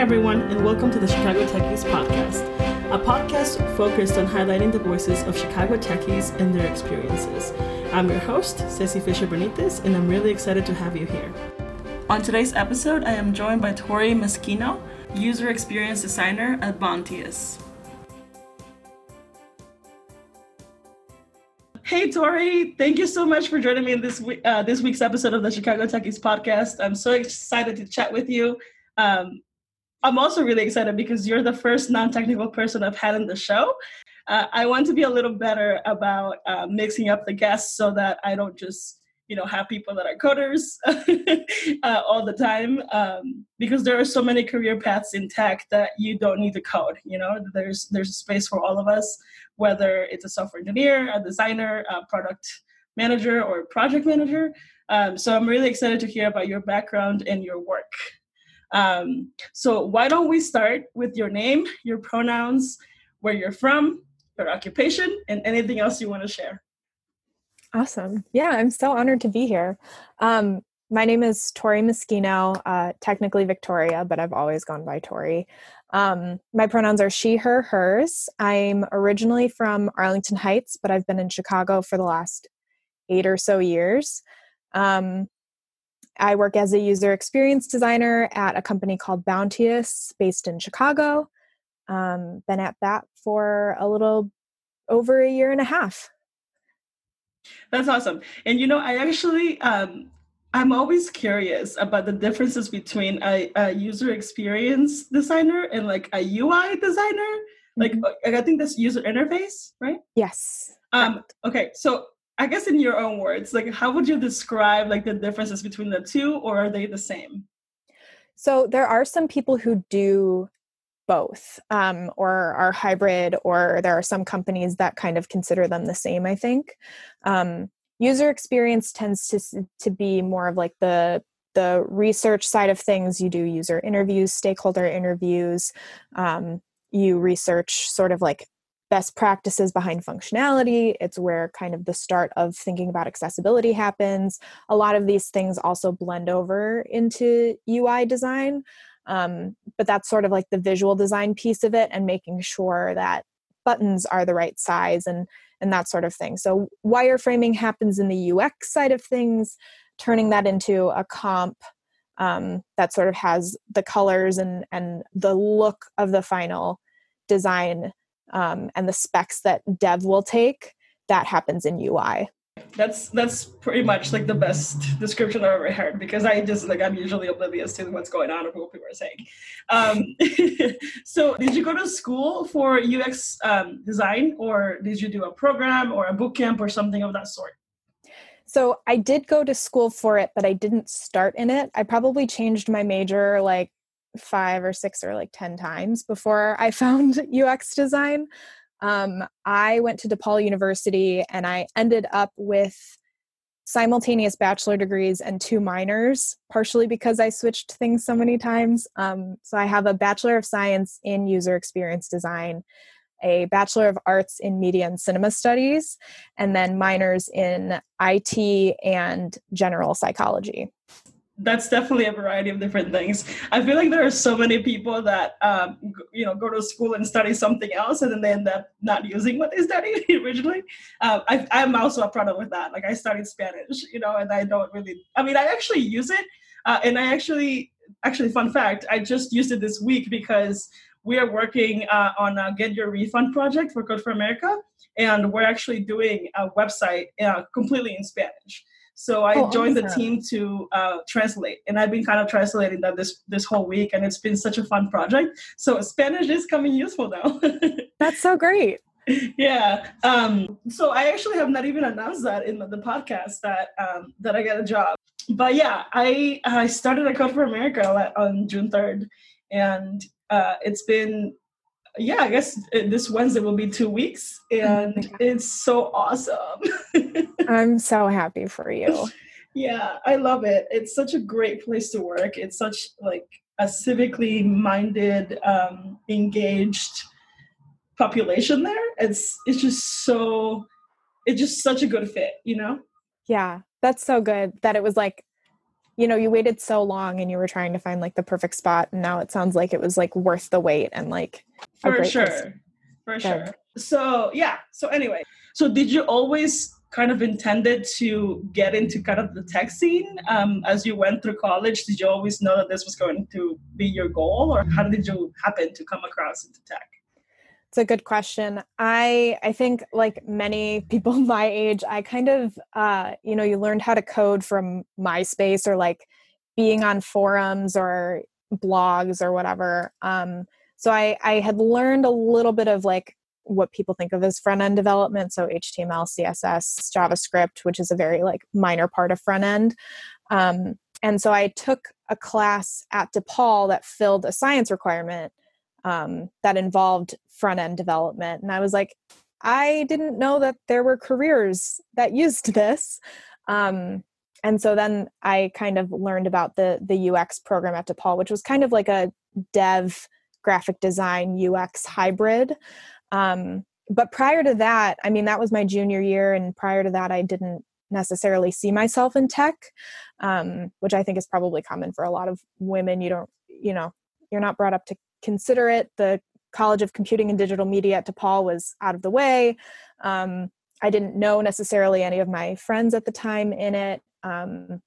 everyone, and welcome to the Chicago Techies podcast, a podcast focused on highlighting the voices of Chicago techies and their experiences. I'm your host, Ceci Fisher Benitez, and I'm really excited to have you here. On today's episode, I am joined by Tori Meschino, user experience designer at Bounteous. Hey Tori, thank you so much for joining me in this week, uh, this week's episode of the Chicago Techies podcast. I'm so excited to chat with you. Um, I'm also really excited because you're the first non-technical person I've had in the show. Uh, I want to be a little better about uh, mixing up the guests so that I don't just you know have people that are coders uh, all the time um, because there are so many career paths in tech that you don't need to code you know? There's there's a space for all of us whether it's a software engineer a designer a product manager or project manager. Um, so i'm really excited to hear about your background and your work um, so why don't we start with your name, your pronouns, where you're from, your occupation, and anything else you want to share. Awesome. Yeah, I'm so honored to be here. Um, my name is Tori Meschino, uh, technically Victoria, but I've always gone by Tori. Um, my pronouns are she, her, hers. I'm originally from Arlington Heights, but I've been in Chicago for the last eight or so years. Um, I work as a user experience designer at a company called Bounteous based in Chicago. Um, been at that for a little over a year and a half. That's awesome. And you know, I actually, um, I'm always curious about the differences between a, a, user experience designer and like a UI designer. Like, mm-hmm. I think that's user interface, right? Yes. Um, okay, so I guess in your own words, like how would you describe like the differences between the two or are they the same? So there are some people who do both um, or are hybrid or there are some companies that kind of consider them the same i think um, user experience tends to, to be more of like the the research side of things you do user interviews stakeholder interviews um, you research sort of like best practices behind functionality. It's where kind of the start of thinking about accessibility happens. A lot of these things also blend over into UI design. Um, but that's sort of like the visual design piece of it and making sure that buttons are the right size and and that sort of thing. So wireframing happens in the UX side of things, turning that into a comp um, that sort of has the colors and and the look of the final design um, and the specs that dev will take that happens in ui that's that's pretty much like the best description I've ever heard because I just like I'm usually oblivious to what's going on or what people are saying. Um, so, did you go to school for UX um, design, or did you do a program or a boot camp or something of that sort? So, I did go to school for it, but I didn't start in it. I probably changed my major like five or six or like 10 times before I found UX design. Um, I went to DePaul University and I ended up with simultaneous bachelor degrees and two minors, partially because I switched things so many times. Um, so I have a Bachelor of Science in User Experience Design, a Bachelor of Arts in Media and Cinema Studies, and then minors in IT and General Psychology that's definitely a variety of different things. I feel like there are so many people that um, you know go to school and study something else, and then they end up not using what they studied originally. Uh, I, am also a product with that. Like I studied Spanish, you know, and I don't really. I mean, I actually use it, uh, and I actually actually fun fact, I just used it this week because we are working uh, on a Get Your Refund project for Code for America, and we're actually doing a website uh, completely in Spanish. So I oh, joined awesome. the team to uh, translate, and I've been kind of translating that this this whole week, and it's been such a fun project. So Spanish is coming useful now. That's so great. Yeah. Um, so I actually have not even announced that in the, the podcast that um, that I got a job. But yeah, I I started at Code for America on June third, and uh, it's been yeah, I guess uh, this Wednesday will be two weeks, and oh it's so awesome. I'm so happy for you. Yeah, I love it. It's such a great place to work. It's such like a civically minded, um, engaged population there. It's it's just so it's just such a good fit, you know? Yeah, that's so good that it was like you know you waited so long and you were trying to find like the perfect spot and now it sounds like it was like worth the wait and like for sure. for Good. sure. So yeah. So anyway. So did you always kind of intended to get into kind of the tech scene um, as you went through college? Did you always know that this was going to be your goal or how did you happen to come across into tech it's a good question. I I think like many people my age, I kind of uh, you know, you learned how to code from MySpace or like being on forums or blogs or whatever. Um, so I I had learned a little bit of like what people think of as front end development, so HTML, CSS, JavaScript, which is a very like minor part of front end. Um, and so I took a class at DePaul that filled a science requirement um, that involved front end development. And I was like, I didn't know that there were careers that used this. Um, and so then I kind of learned about the the UX program at DePaul, which was kind of like a dev graphic design UX hybrid. Um, but prior to that, I mean, that was my junior year, and prior to that, I didn't necessarily see myself in tech, um, which I think is probably common for a lot of women. You don't, you know, you're not brought up to consider it. The College of Computing and Digital Media at DePaul was out of the way. Um, I didn't know necessarily any of my friends at the time in it. Um,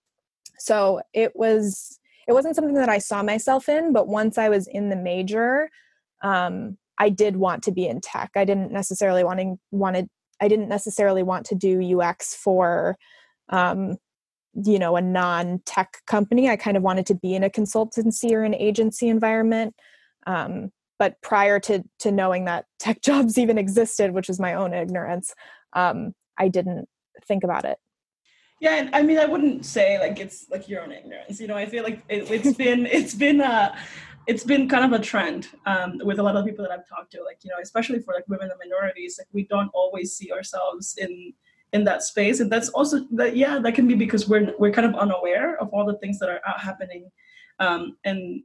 so it was it wasn't something that I saw myself in, but once I was in the major, um, I did want to be in tech. I didn't necessarily wanting wanted I didn't necessarily want to do UX for um, you know a non-tech company. I kind of wanted to be in a consultancy or an agency environment. Um, but prior to to knowing that tech jobs even existed which is my own ignorance um, i didn't think about it. Yeah and i mean i wouldn't say like it's like your own ignorance you know i feel like it, has been it's been uh it's been kind of a trend um, with a lot of people that I've talked to, like you know, especially for like women and minorities, like we don't always see ourselves in in that space, and that's also that yeah, that can be because we're we're kind of unaware of all the things that are out happening, um, and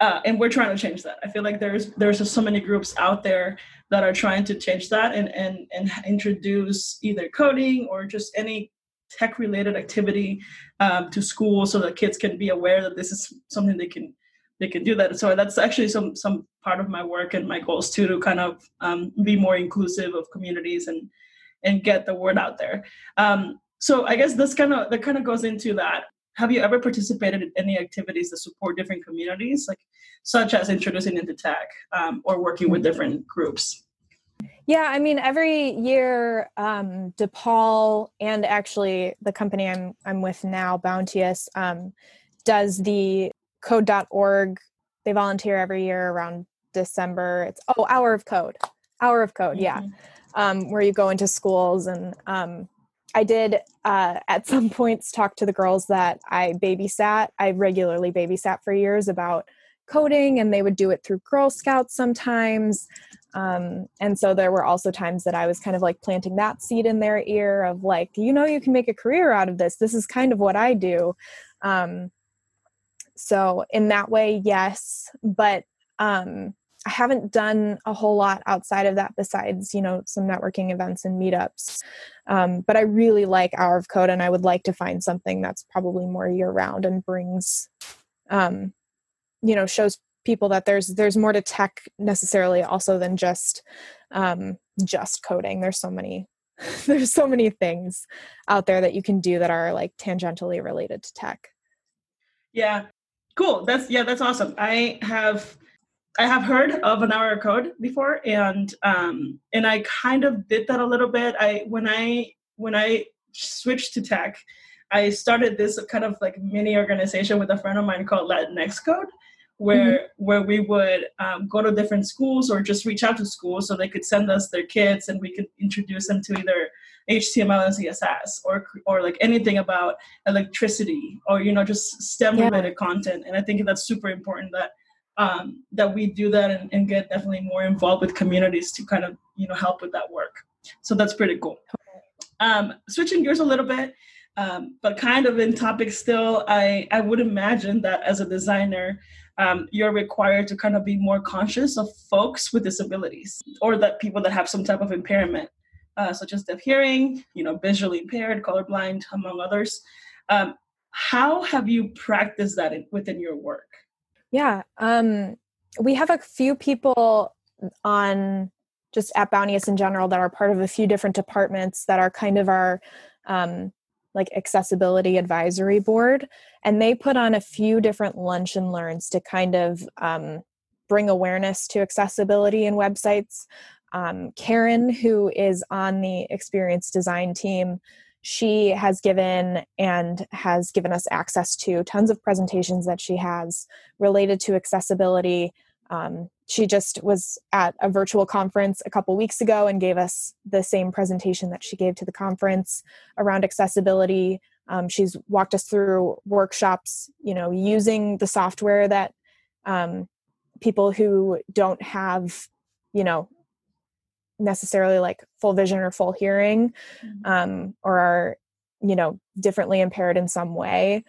uh, and we're trying to change that. I feel like there's there's so many groups out there that are trying to change that and and and introduce either coding or just any tech related activity um, to school so that kids can be aware that this is something they can they can do that. So that's actually some some part of my work and my goals too to kind of um, be more inclusive of communities and and get the word out there. Um, so I guess this kind of that kind of goes into that have you ever participated in any activities that support different communities, like such as introducing into tech um, or working with different groups? Yeah, I mean, every year, um, DePaul and actually the company I'm I'm with now, Bounteous, um, does the Code.org. They volunteer every year around December. It's oh, Hour of Code, Hour of Code, mm-hmm. yeah, um, where you go into schools and um, I did uh, at some points talk to the girls that I babysat. I regularly babysat for years about coding, and they would do it through Girl Scouts sometimes. Um, and so there were also times that I was kind of like planting that seed in their ear of like, you know, you can make a career out of this. This is kind of what I do. Um, so in that way, yes. But um, I haven't done a whole lot outside of that besides, you know, some networking events and meetups. Um, but I really like Hour of Code and I would like to find something that's probably more year round and brings, um, you know, shows people that there's there's more to tech necessarily also than just um, just coding. There's so many there's so many things out there that you can do that are like tangentially related to tech. Yeah. Cool. That's yeah, that's awesome. I have I have heard of an hour code before, and um, and I kind of did that a little bit. I when I when I switched to tech, I started this kind of like mini organization with a friend of mine called Latinx Code, where mm-hmm. where we would um, go to different schools or just reach out to schools so they could send us their kids and we could introduce them to either HTML and CSS or or like anything about electricity or you know just STEM related yeah. content. And I think that's super important that um, that we do that and, and, get definitely more involved with communities to kind of you know help with that work. So that's pretty cool. Um, switching gears a little bit um, but kind of in topic still i i would imagine that as a designer um, you're required to kind of be more conscious of folks with disabilities or that people that have some type of impairment uh, such as deaf hearing you know visually impaired colorblind among others. Um, how have you practiced that in, within your work? Yeah, um, we have a few people on just at Bounteous in general that are part of a few different departments that are kind of our um, like accessibility advisory board, and they put on a few different lunch and learns to kind of um, bring awareness to accessibility in websites. Um, Karen, who is on the experience design team, she has given and has given us access to tons of presentations that she has related to accessibility. Um, she just was at a virtual conference a couple weeks ago and gave us the same presentation that she gave to the conference around accessibility. Um, she's walked us through workshops, you know, using the software that um, people who don't have, you know, necessarily like full vision or full hearing mm-hmm. um, or are you know differently impaired in some way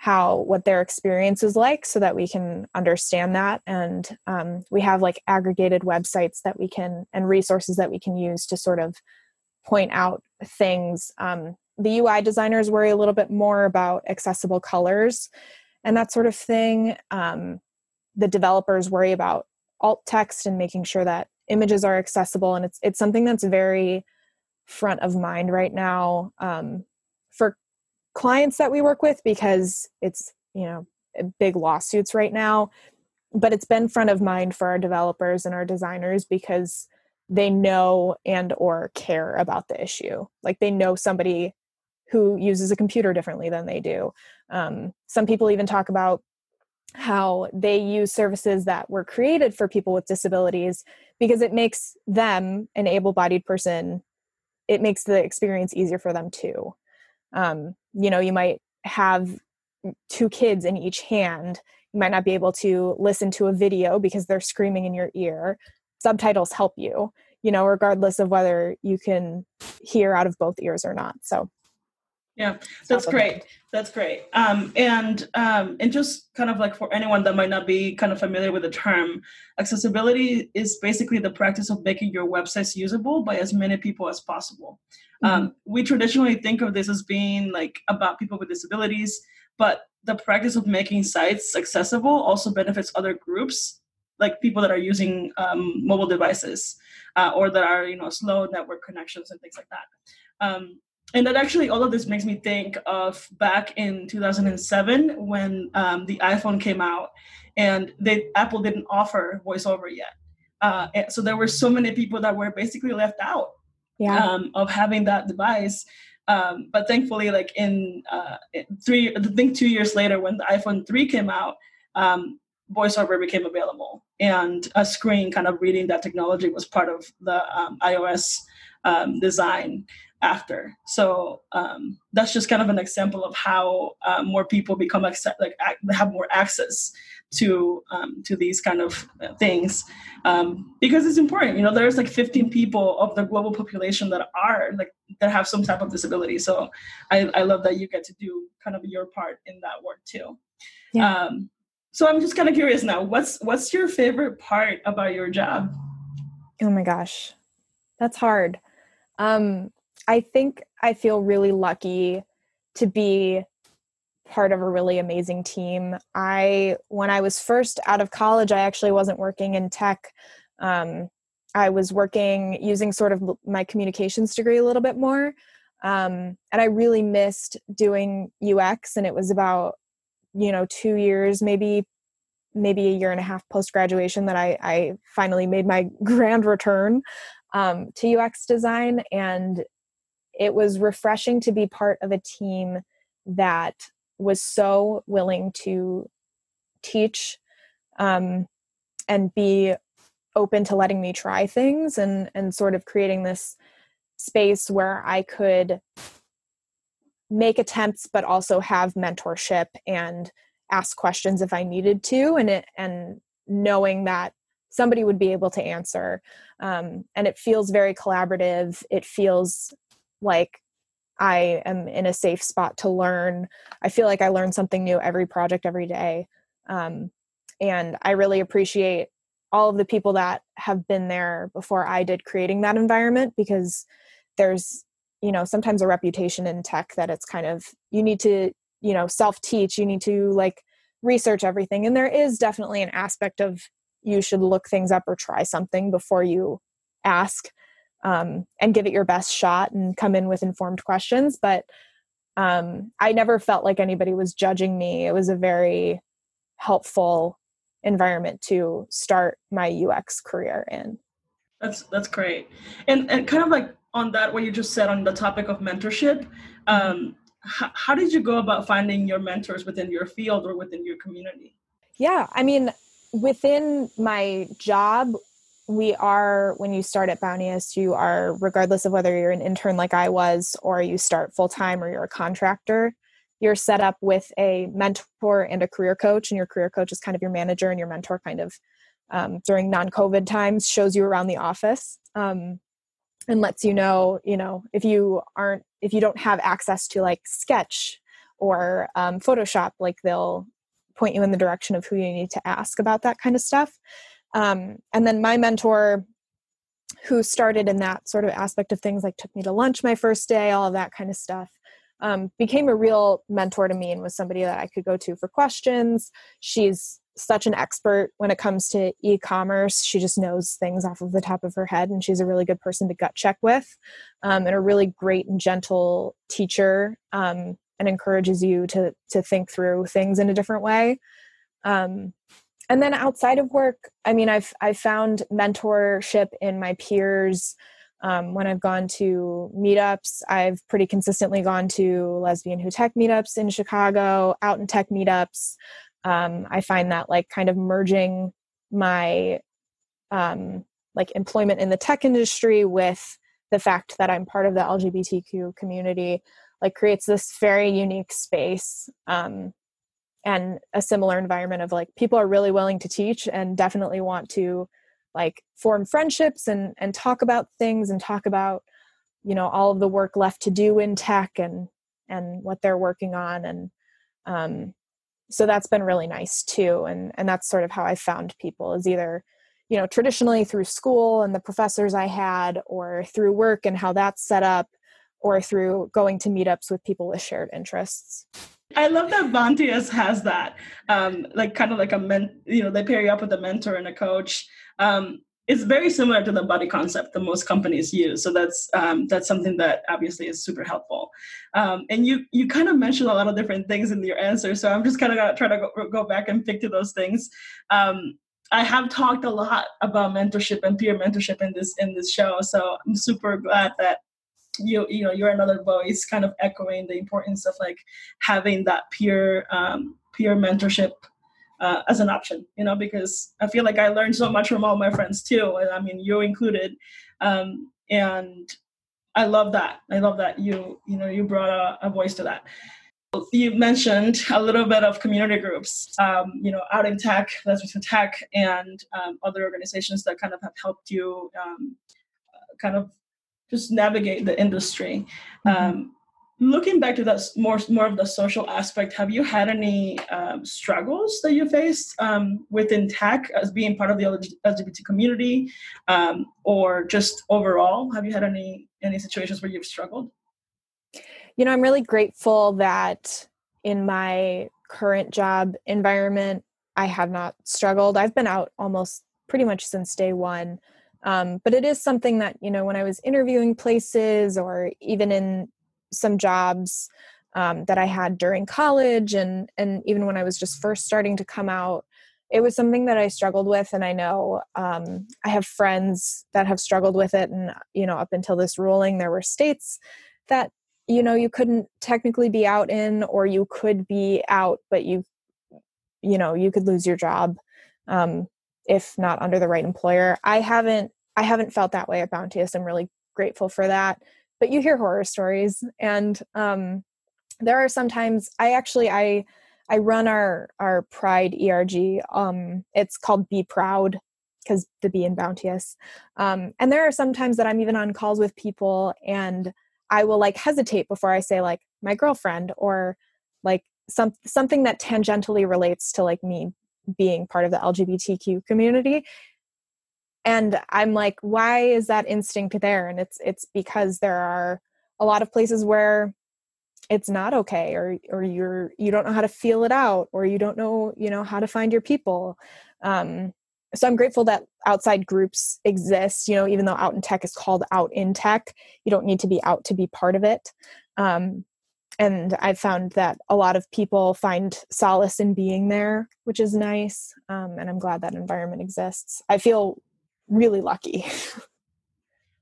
how what their experience is like so that we can understand that. And um, we have like aggregated websites that we can and resources that we can use to sort of point out things. Um, the ui designers worry a little bit more about accessible colors and that sort of thing. Um, the developers worry about alt text and making sure that images are accessible and it's it's something that's very front of mind right now um, for clients that we work with because it's you know big lawsuits right now. But it's been front of mind for our developers and our designers because they know and or care about the issue. Like they know somebody who uses a computer differently than they do. Um, some people even talk about how they use services that were created for people with disabilities because it makes them an able-bodied person. It makes the experience easier for them too. Um, you know you might have two kids in each hand. You might not be able to listen to a video because they're screaming in your ear. Subtitles help you you know regardless of whether you can hear out of both ears or not. So yeah that's great. That's great. Um, and um, and just kind of like for anyone that might not be kind of familiar with the term accessibility is basically the practice of making your websites usable by as many people as possible. Mm-hmm. um, we traditionally think of this as being like about people with disabilities but the practice of making sites accessible also benefits other groups like people that are using um, mobile devices uh, or that are you know slow network connections and things like that. Um, and that actually all of this makes me think of back in 2007 when um, the iphone came out and they apple didn't offer voiceover yet uh, so there were so many people that were basically left out yeah. um, of having that device um, but thankfully like in, uh, three i think two years later when the iphone 3 came out um, voiceover became available and a screen kind of reading that technology was part of the um, ios um, design after. So um, that's just kind of an example of how uh, more people become accept, like have more access to um, to these kind of uh, things um, because it's important. You know, there's like 15 people of the global population that are like that have some type of disability. So I, I love that you get to do kind of your part in that work too. Yeah. So I'm just kind of curious now. What's what's your favorite part about your job? Oh my gosh, that's hard. Um, I think I feel really lucky to be part of a really amazing team. I when I was first out of college, I actually wasn't working in tech. Um, I was working using sort of my communications degree a little bit more, um, and I really missed doing UX. And it was about you know two years, maybe maybe a year and a half post graduation that I, I finally made my grand return um, to UX design, and it was refreshing to be part of a team that was so willing to teach um, and be open to letting me try things and and sort of creating this space where I could make attempts but also have mentorship and ask questions if I needed to and it and knowing that somebody would be able to answer um, and it feels very collaborative it feels like I am in a safe spot to learn. I feel like I learn something new every project, every day. Um, and I really appreciate all of the people that have been there before I did creating that environment because there's, you know, sometimes a reputation in tech that it's kind of, you need to you know self teach you need to like research everything and there is definitely an aspect of you should look things up or try something before you ask um, and give it your best shot and come in with informed questions but um, i never felt like anybody was judging me. It was a very helpful environment to start my ux career in. That's that's great. And and kind of like on that what you just said on the topic of mentorship um, how, how did you go about finding your mentors within your field or within your community? Yeah i mean within my job we are when you start at bounteous you are regardless of whether you're an intern like i was or you start full-time or you're a contractor you're set up with a mentor and a career coach and your career coach is kind of your manager and your mentor kind of um, during non-covid times shows you around the office. Um, and lets you know you know if you aren't if you don't have access to like sketch or um, photoshop like they'll point you in the direction of who you need to ask about that kind of stuff. Um, and then my mentor who started in that sort of aspect of things like took me to lunch my first day all of that kind of stuff um, became a real mentor to me and was somebody that i could go to for questions. She's such an expert when it comes to e-commerce. She just knows things off of the top of her head and she's a really good person to gut check with um, and a really great and gentle teacher um, and encourages you to to think through things in a different way. Um, and then outside of work i mean i've i've found mentorship in my peers. Um, when I've gone to meetups, I've pretty consistently gone to Lesbians Who Tech meetups in Chicago, out in tech meetups um, i find that like kind of merging my um, like employment in the tech industry with the fact that i'm part of the lgbtq community like creates this very unique space um, and a similar environment of like people are really willing to teach and definitely want to like form friendships and and talk about things and talk about you know all of the work left to do in tech and and what they're working on and um, so that's been really nice too and and that's sort of how i found people is either you know traditionally through school and the professors i had or through work and how that's set up or through going to meetups with people with shared interests I love that Bounteous has that, um, like kind of like a men, you know, they pair you up with a mentor and a coach. Um, it's very similar to the buddy concept that most companies use. So that's um, that's something that obviously is super helpful. Um, and you you kind of mentioned a lot of different things in your answer. So I'm just kind of gonna try to go, go back and pick to those things. Um, I have talked a lot about mentorship and peer mentorship in this in this show. So I'm super glad that you you know you're another voice kind of echoing the importance of like having that peer um, peer mentorship uh, as an option, you know, because I feel like I learned so much from all my friends too. And I mean, you included. Um, and I love that. I love that you, you know, you brought a, a voice to that. You mentioned a little bit of community groups, um, you know, out in tech, Lesbian Tech, and um, other organizations that kind of have helped you um, kind of just navigate the industry. Mm-hmm. Looking back to that more more of the social aspect have you had any um, struggles that you faced um, within tech as being part of the lgbt community? Um, or just overall have you had any any situations where you've struggled? You know i'm really grateful that in my current job environment i have not struggled. I've been out almost pretty much since day one. Um, but it is something that you know when i was interviewing places or even in some jobs um, that I had during college and and even when I was just first starting to come out, it was something that I struggled with, and I know um, I have friends that have struggled with it, and you know up until this ruling, there were states that you know you couldn't technically be out in, or you could be out, but you you know you could lose your job um, if not under the right employer. I haven't I haven't felt that way at Bounteous. I'm really grateful for that but you hear horror stories and um, there are sometimes i actually i i run our our pride erg um, it's called be proud because the be in bounteous um, and there are sometimes that i'm even on calls with people and i will like hesitate before i say like my girlfriend or like some something that tangentially relates to like me being part of the lgbtq community and i'm like why is that instinct there? And it's it's because there are a lot of places where it's not okay or or you're you don't know how to feel it out or you don't know you know how to find your people. Um, so i'm grateful that outside groups exist you know even though out in tech is called out in tech you don't need to be out to be part of it. Um, and i've found that a lot of people find solace in being there which is nice. Um, and i'm glad that environment exists. I feel really lucky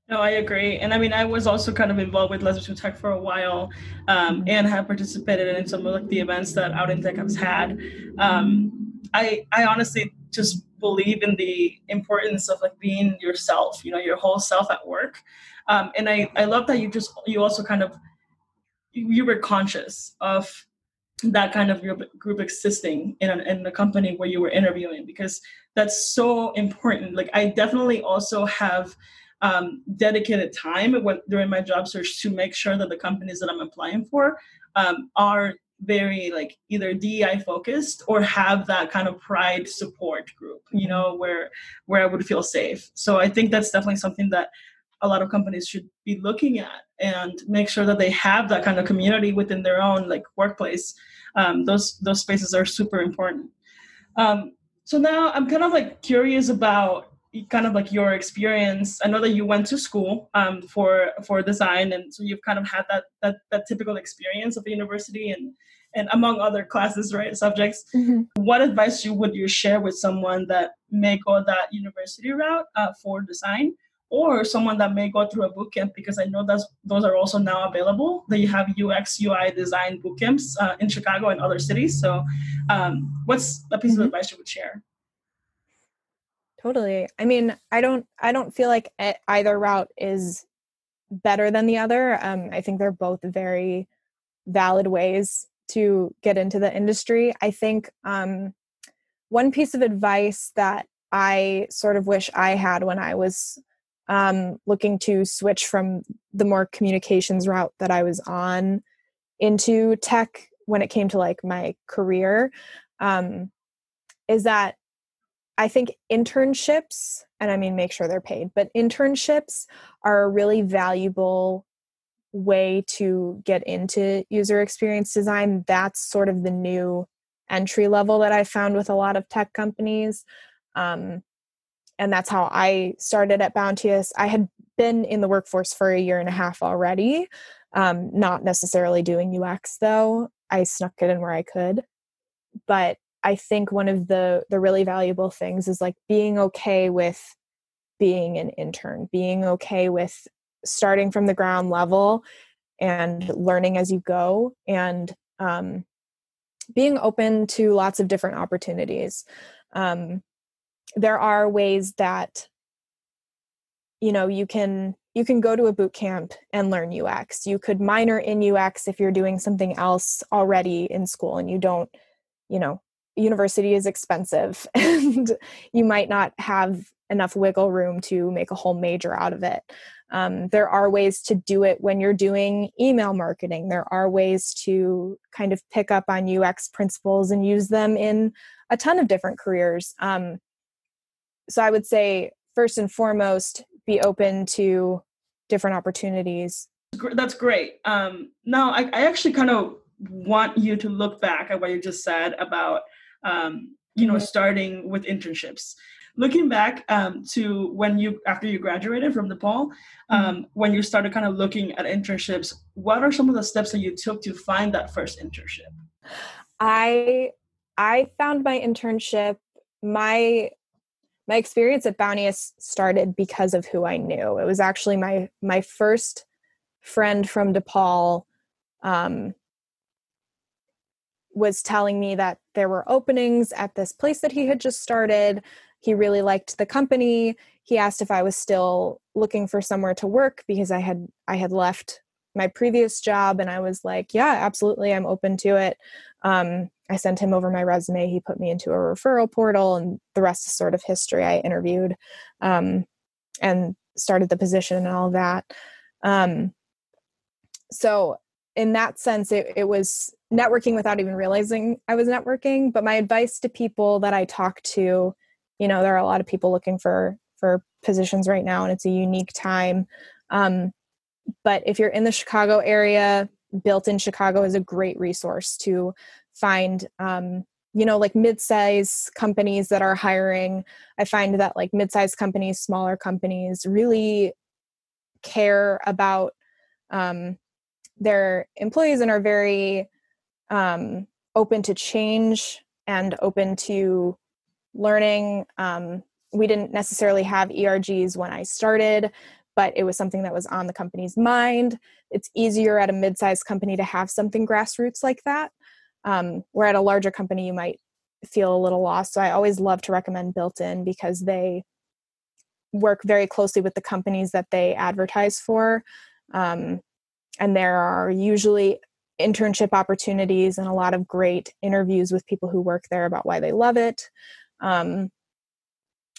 No, I agree. And I mean, I was also kind of involved with Lesbians Tech for a while um, mm-hmm. and have participated in some of like the events that Out in Tech has had. Um, I, I honestly just believe in the importance of like being yourself, you know, your whole self at work. Um, and I, I love that you just, you also kind of, you were conscious of that kind of group, group existing in, an, in the company where you were interviewing because that's so important. Like I definitely also have um, dedicated time when, during my job search to make sure that the companies that I'm applying for um, are very like either DEI focused or have that kind of pride support group, you know, where where I would feel safe. So I think that's definitely something that a lot of companies should be looking at and make sure that they have that kind of community within their own like workplace. Um, those those spaces are super important. Um, so now I'm kind of like curious about kind of like your experience i know that you went to school um, for for design and so you've kind of had that that, that typical experience of the university and and among other classes right subjects mm-hmm. what advice you would you share with someone that may go that university route uh, for design or someone that may go through a boot camp because i know that's those are also now available that you have ux ui design boot camps uh, in chicago and other cities so um, what's a piece mm-hmm. of advice you would share Totally. I mean, I don't I don't feel like either route is better than the other. Um, I think they're both very valid ways to get into the industry. I think um, one piece of advice that I sort of wish I had when I was um, looking to switch from the more communications route that I was on into tech when it came to like my career um, is that I think internships, and I mean, make sure they're paid, but internships are a really valuable way to get into user experience design. That's sort of the new entry level that I found with a lot of tech companies. Um, and that's how I started at Bounteous. I had been in the workforce for a year and a half already, um, not necessarily doing UX though. I snuck it in where I could. But I think one of the the really valuable things is like being okay with being an intern, being okay with starting from the ground level and learning as you go and um, being open to lots of different opportunities. Um, there are ways that you know you can you can go to a boot camp and learn UX. You could minor in UX if you're doing something else already in school and you don't, you know, university is expensive and you might not have enough wiggle room to make a whole major out of it. Um, there are ways to do it when you're doing email marketing. There are ways to kind of pick up on UX principles and use them in a ton of different careers. Um, so I would say, first and foremost, be open to different opportunities. That's great. Um, now, I, I actually kind of want you to look back at what you just said about um, you know, starting with internships. Looking back um, to when you, after you graduated from DePaul, mm-hmm. um, when you started kind of looking at internships, what are some of the steps that you took to find that first internship? I I found my internship. My my experience at Bounteous started because of who I knew. It was actually my my first friend from DePaul um, was telling me that there were openings at this place that he had just started. He really liked the company. He asked if I was still looking for somewhere to work because I had I had left my previous job and I was like, yeah, absolutely, I'm open to it. Um, I sent him over my resume. He put me into a referral portal, and the rest is sort of history. I interviewed um, and started the position and all that. Um, so in that sense, it, it was networking without even realizing I was networking. But my advice to people that I talk to, you know, there are a lot of people looking for for positions right now, and it's a unique time. Um, but if you're in the Chicago area, built in Chicago is a great resource to find um, you know like mid-size companies that are hiring. I find that like mid-size companies smaller companies really care about um, their employees and are very um, open to change and open to learning. Um, we didn't necessarily have ergs when i started but it was something that was on the company's mind. It's easier at a mid-sized company to have something grassroots like that um, where at a larger company you might feel a little lost. So i always love to recommend built in because they work very closely with the companies that they advertise for. Um, and there are usually internship opportunities and a lot of great interviews with people who work there about why they love it. Um,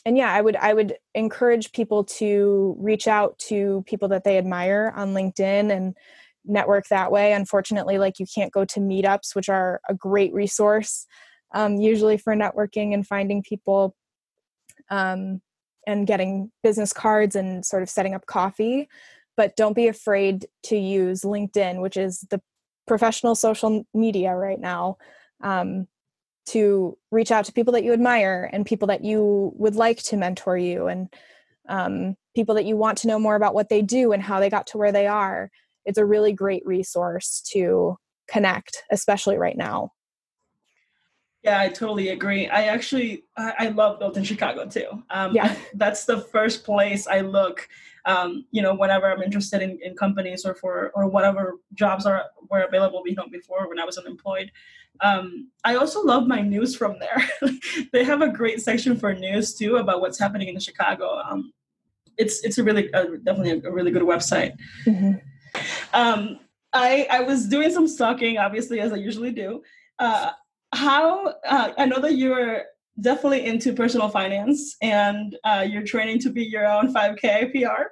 and yeah i would i would encourage people to reach out to people that they admire on linkedin and network that way. Unfortunately like you can't go to meetups which are a great resource um, usually for networking and finding people um, and getting business cards and sort of setting up coffee. But don't be afraid to use linkedin which is the professional social media right now um, to reach out to people that you admire and people that you would like to mentor you and um, people that you want to know more about what they do and how they got to where they are it's a really great resource to connect especially right now. Yeah i totally agree. I actually i, I love built in chicago too. Um, yeah. that's the first place i look um, you know whenever i'm interested in, in companies or for or whatever jobs are were available you know before when i was unemployed. Um, i also love my news from there. They have a great section for news too about what's happening in chicago. Um, it's it's a really uh, definitely a, a, really good website. Mm-hmm. Um, I I was doing some stalking, obviously, as I usually do. Uh, how uh, I know that you're definitely into personal finance and uh, you're training to be your own 5K PR.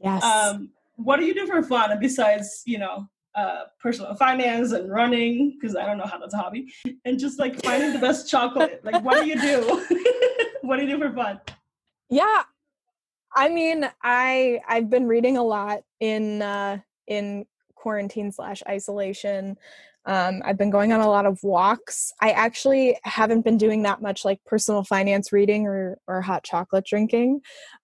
Yes. Um, what do you do for fun besides, you know, uh, personal finance and running? Because I don't know how that's a hobby. And just like finding the best chocolate. Like, what do you do? what do you do for fun? Yeah, I mean, I I've been reading a lot in uh, in quarantine slash isolation. Um, I've been going on a lot of walks. I actually haven't been doing that much like personal finance reading or or hot chocolate drinking,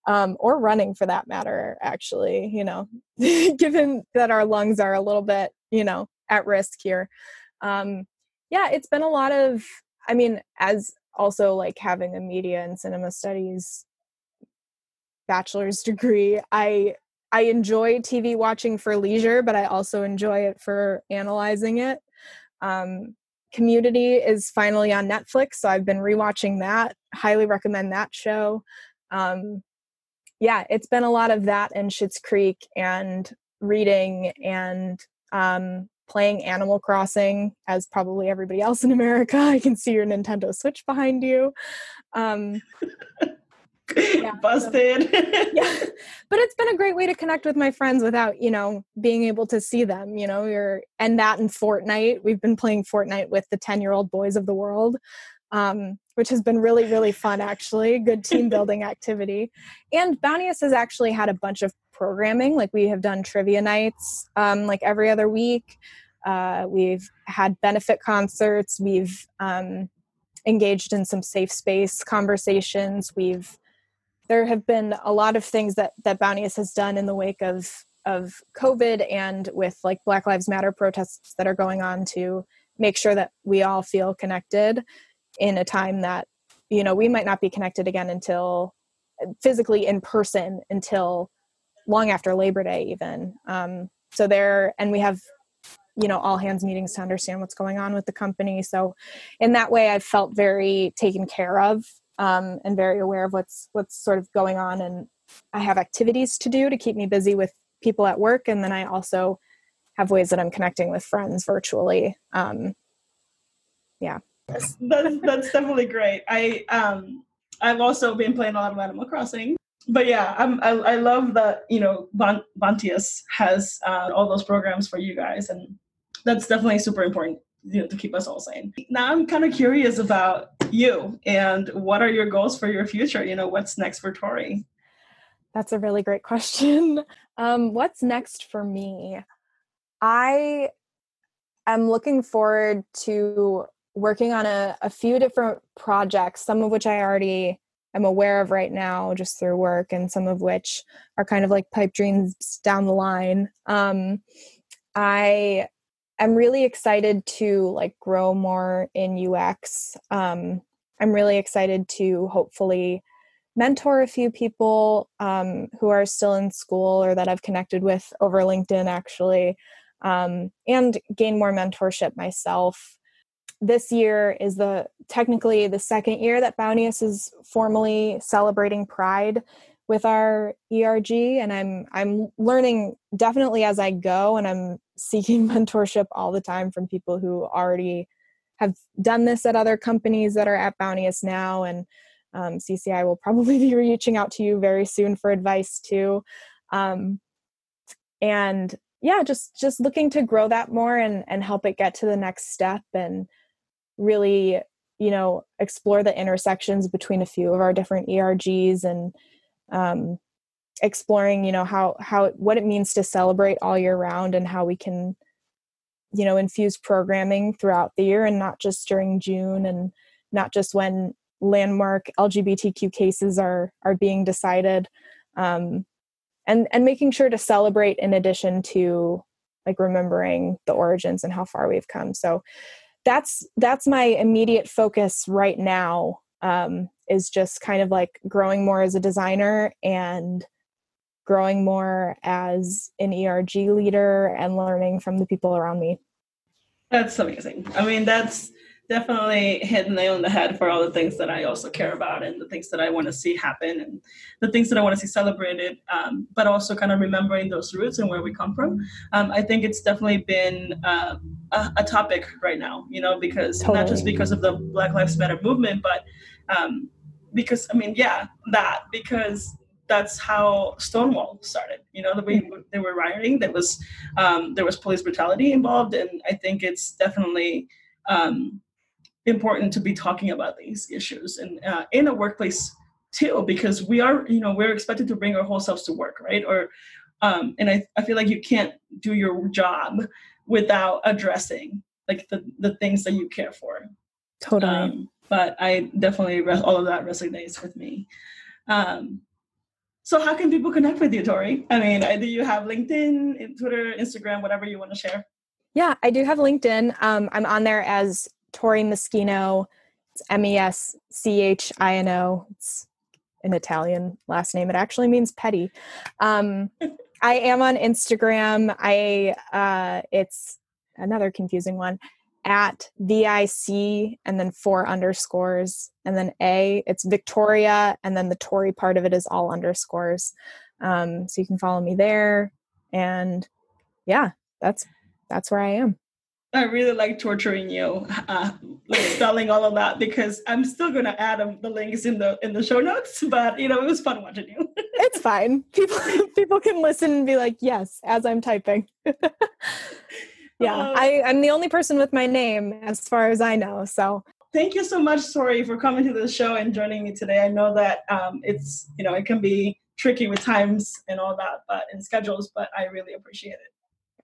um, or running for that matter. Actually, you know, given that our lungs are a little bit you know at risk here. Um, yeah, it's been a lot of. I mean, as also like having a media and cinema studies bachelor's degree, I I enjoy TV watching for leisure, but I also enjoy it for analyzing it. Um, Community is finally on Netflix, so I've been rewatching that. Highly recommend that show. Um, yeah, it's been a lot of that and Schitt's Creek and reading and um, playing Animal Crossing, as probably everybody else in America. I can see your Nintendo Switch behind you. Um, yeah, busted. yeah but it's been a great way to connect with my friends without you know being able to see them you know you're and that in fortnite we've been playing fortnite with the 10 year old boys of the world um, which has been really really fun actually good team building activity. And bounteous has actually had a bunch of programming like we have done trivia nights um, like every other week. Uh, we've had benefit concerts we've um, engaged in some safe space conversations we've there have been a lot of things that that Bounteous has done in the wake of of COVID and with like Black Lives Matter protests that are going on to make sure that we all feel connected in a time that you know we might not be connected again until physically in person until long after Labor Day even. Um, so there and we have you know all hands meetings to understand what's going on with the company so in that way i've felt very taken care of um, and very aware of what's what's sort of going on. And i have activities to do to keep me busy with people at work. And then i also have ways that i'm connecting with friends virtually. Um, yeah. That's, that's definitely great. I um i've also been playing a lot of animal crossing. But yeah I'm, I, I love that you know Bounteous has uh, all those programs for you guys. And that's definitely super important you know, to keep us all sane. Now I'm kind of curious about you and what are your goals for your future? You know, what's next for Tori? That's a really great question. Um, what's next for me? I am looking forward to working on a, a few different projects, some of which I already am aware of right now just through work, and some of which are kind of like pipe dreams down the line. Um, I am really excited to like grow more in UX. Um, I'm really excited to hopefully mentor a few people um, who are still in school or that I've connected with over LinkedIn actually, um, and gain more mentorship myself. This year is the technically the second year that Bounteous is formally celebrating Pride with our ERG, and I'm I'm learning definitely as I go, and I'm seeking mentorship all the time from people who already have done this at other companies that are at Bounteous now, and um, CCI will probably be reaching out to you very soon for advice too. Um, and yeah, just just looking to grow that more and and help it get to the next step and really you know explore the intersections between a few of our different ERGs and um, exploring you know how how what it means to celebrate all year round and how we can you know infuse programming throughout the year and not just during June and not just when landmark LGBTQ cases are are being decided, um, and and making sure to celebrate in addition to like remembering the origins and how far we've come. So that's that's my immediate focus right now. Um, is just kind of like growing more as a designer and growing more as an ERG leader and learning from the people around me. That's amazing. I mean, that's definitely hit the nail on the head for all the things that I also care about and the things that I want to see happen and the things that I want to see celebrated, um, but also kind of remembering those roots and where we come from. Um, I think it's definitely been uh, a, a, topic right now, you know, because totally. not just because of the Black Lives Matter movement, but um, because, I mean, yeah, that, because that's how Stonewall started. You know, the way mm-hmm. they were rioting, there was um, there was police brutality involved, and I think it's definitely um, important to be talking about these issues and uh, in a workplace too because we are you know we're expected to bring our whole selves to work right? Or um, and I, I feel like you can't do your job without addressing like the, the things that you care for. Totally. Um, but i definitely all of that resonates with me. Um, so how can people connect with you tori? I mean do you have linkedin twitter instagram whatever you want to share? Yeah i do have linkedin. Um, i'm on there as Tori Meschino. It's M E S C H I N O. It's an Italian last name. It actually means petty. Um, I am on Instagram. I uh, it's another confusing one at VIC and then four underscores and then A. It's Victoria and then the Tori part of it is all underscores. Um, so you can follow me there. And yeah, that's that's where I am. I really like torturing you, uh, like spelling all of that because I'm still going to add the links in the in the show notes. But you know, it was fun watching you. it's fine. People people can listen and be like, yes, as I'm typing. yeah, uh, I I'm the only person with my name as far as I know. So thank you so much, Tori, for coming to the show and joining me today. I know that um, it's you know it can be tricky with times and all that, but in schedules. But I really appreciate it.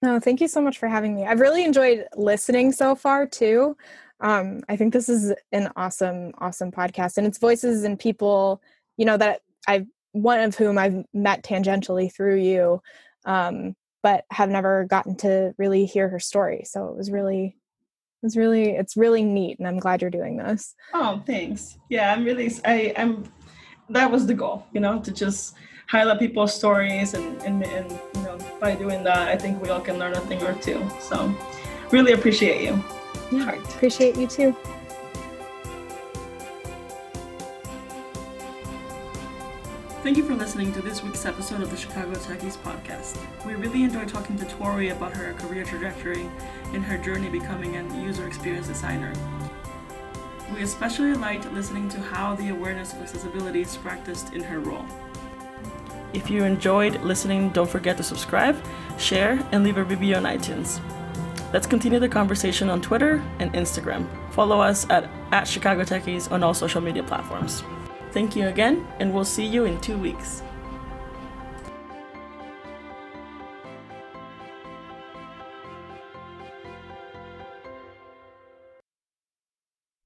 No, thank you so much for having me. I've really enjoyed listening so far too. Um, I think this is an awesome, awesome podcast, and it's voices and people, you know, that I've one of whom I've met tangentially through you, um, but have never gotten to really hear her story. So it was really, it was really, it's really neat, and I'm glad you're doing this. Oh, thanks. Yeah, I'm really, I, I'm. That was the goal, you know, to just highlight people's stories and, and, and you know by doing that i think we all can learn a thing or two so really appreciate you yeah, Heart. appreciate you too Thank you for listening to this week's episode of the Chicago Techies podcast. We really enjoyed talking to Tori about her career trajectory and her journey becoming a user experience designer. We especially liked listening to how the awareness of accessibility is practiced in her role. If you enjoyed listening, don't forget to subscribe, share, and leave a review on iTunes. Let's continue the conversation on Twitter and Instagram. Follow us at, at Chicago Techies on all social media platforms. Thank you again, and we'll see you in two weeks.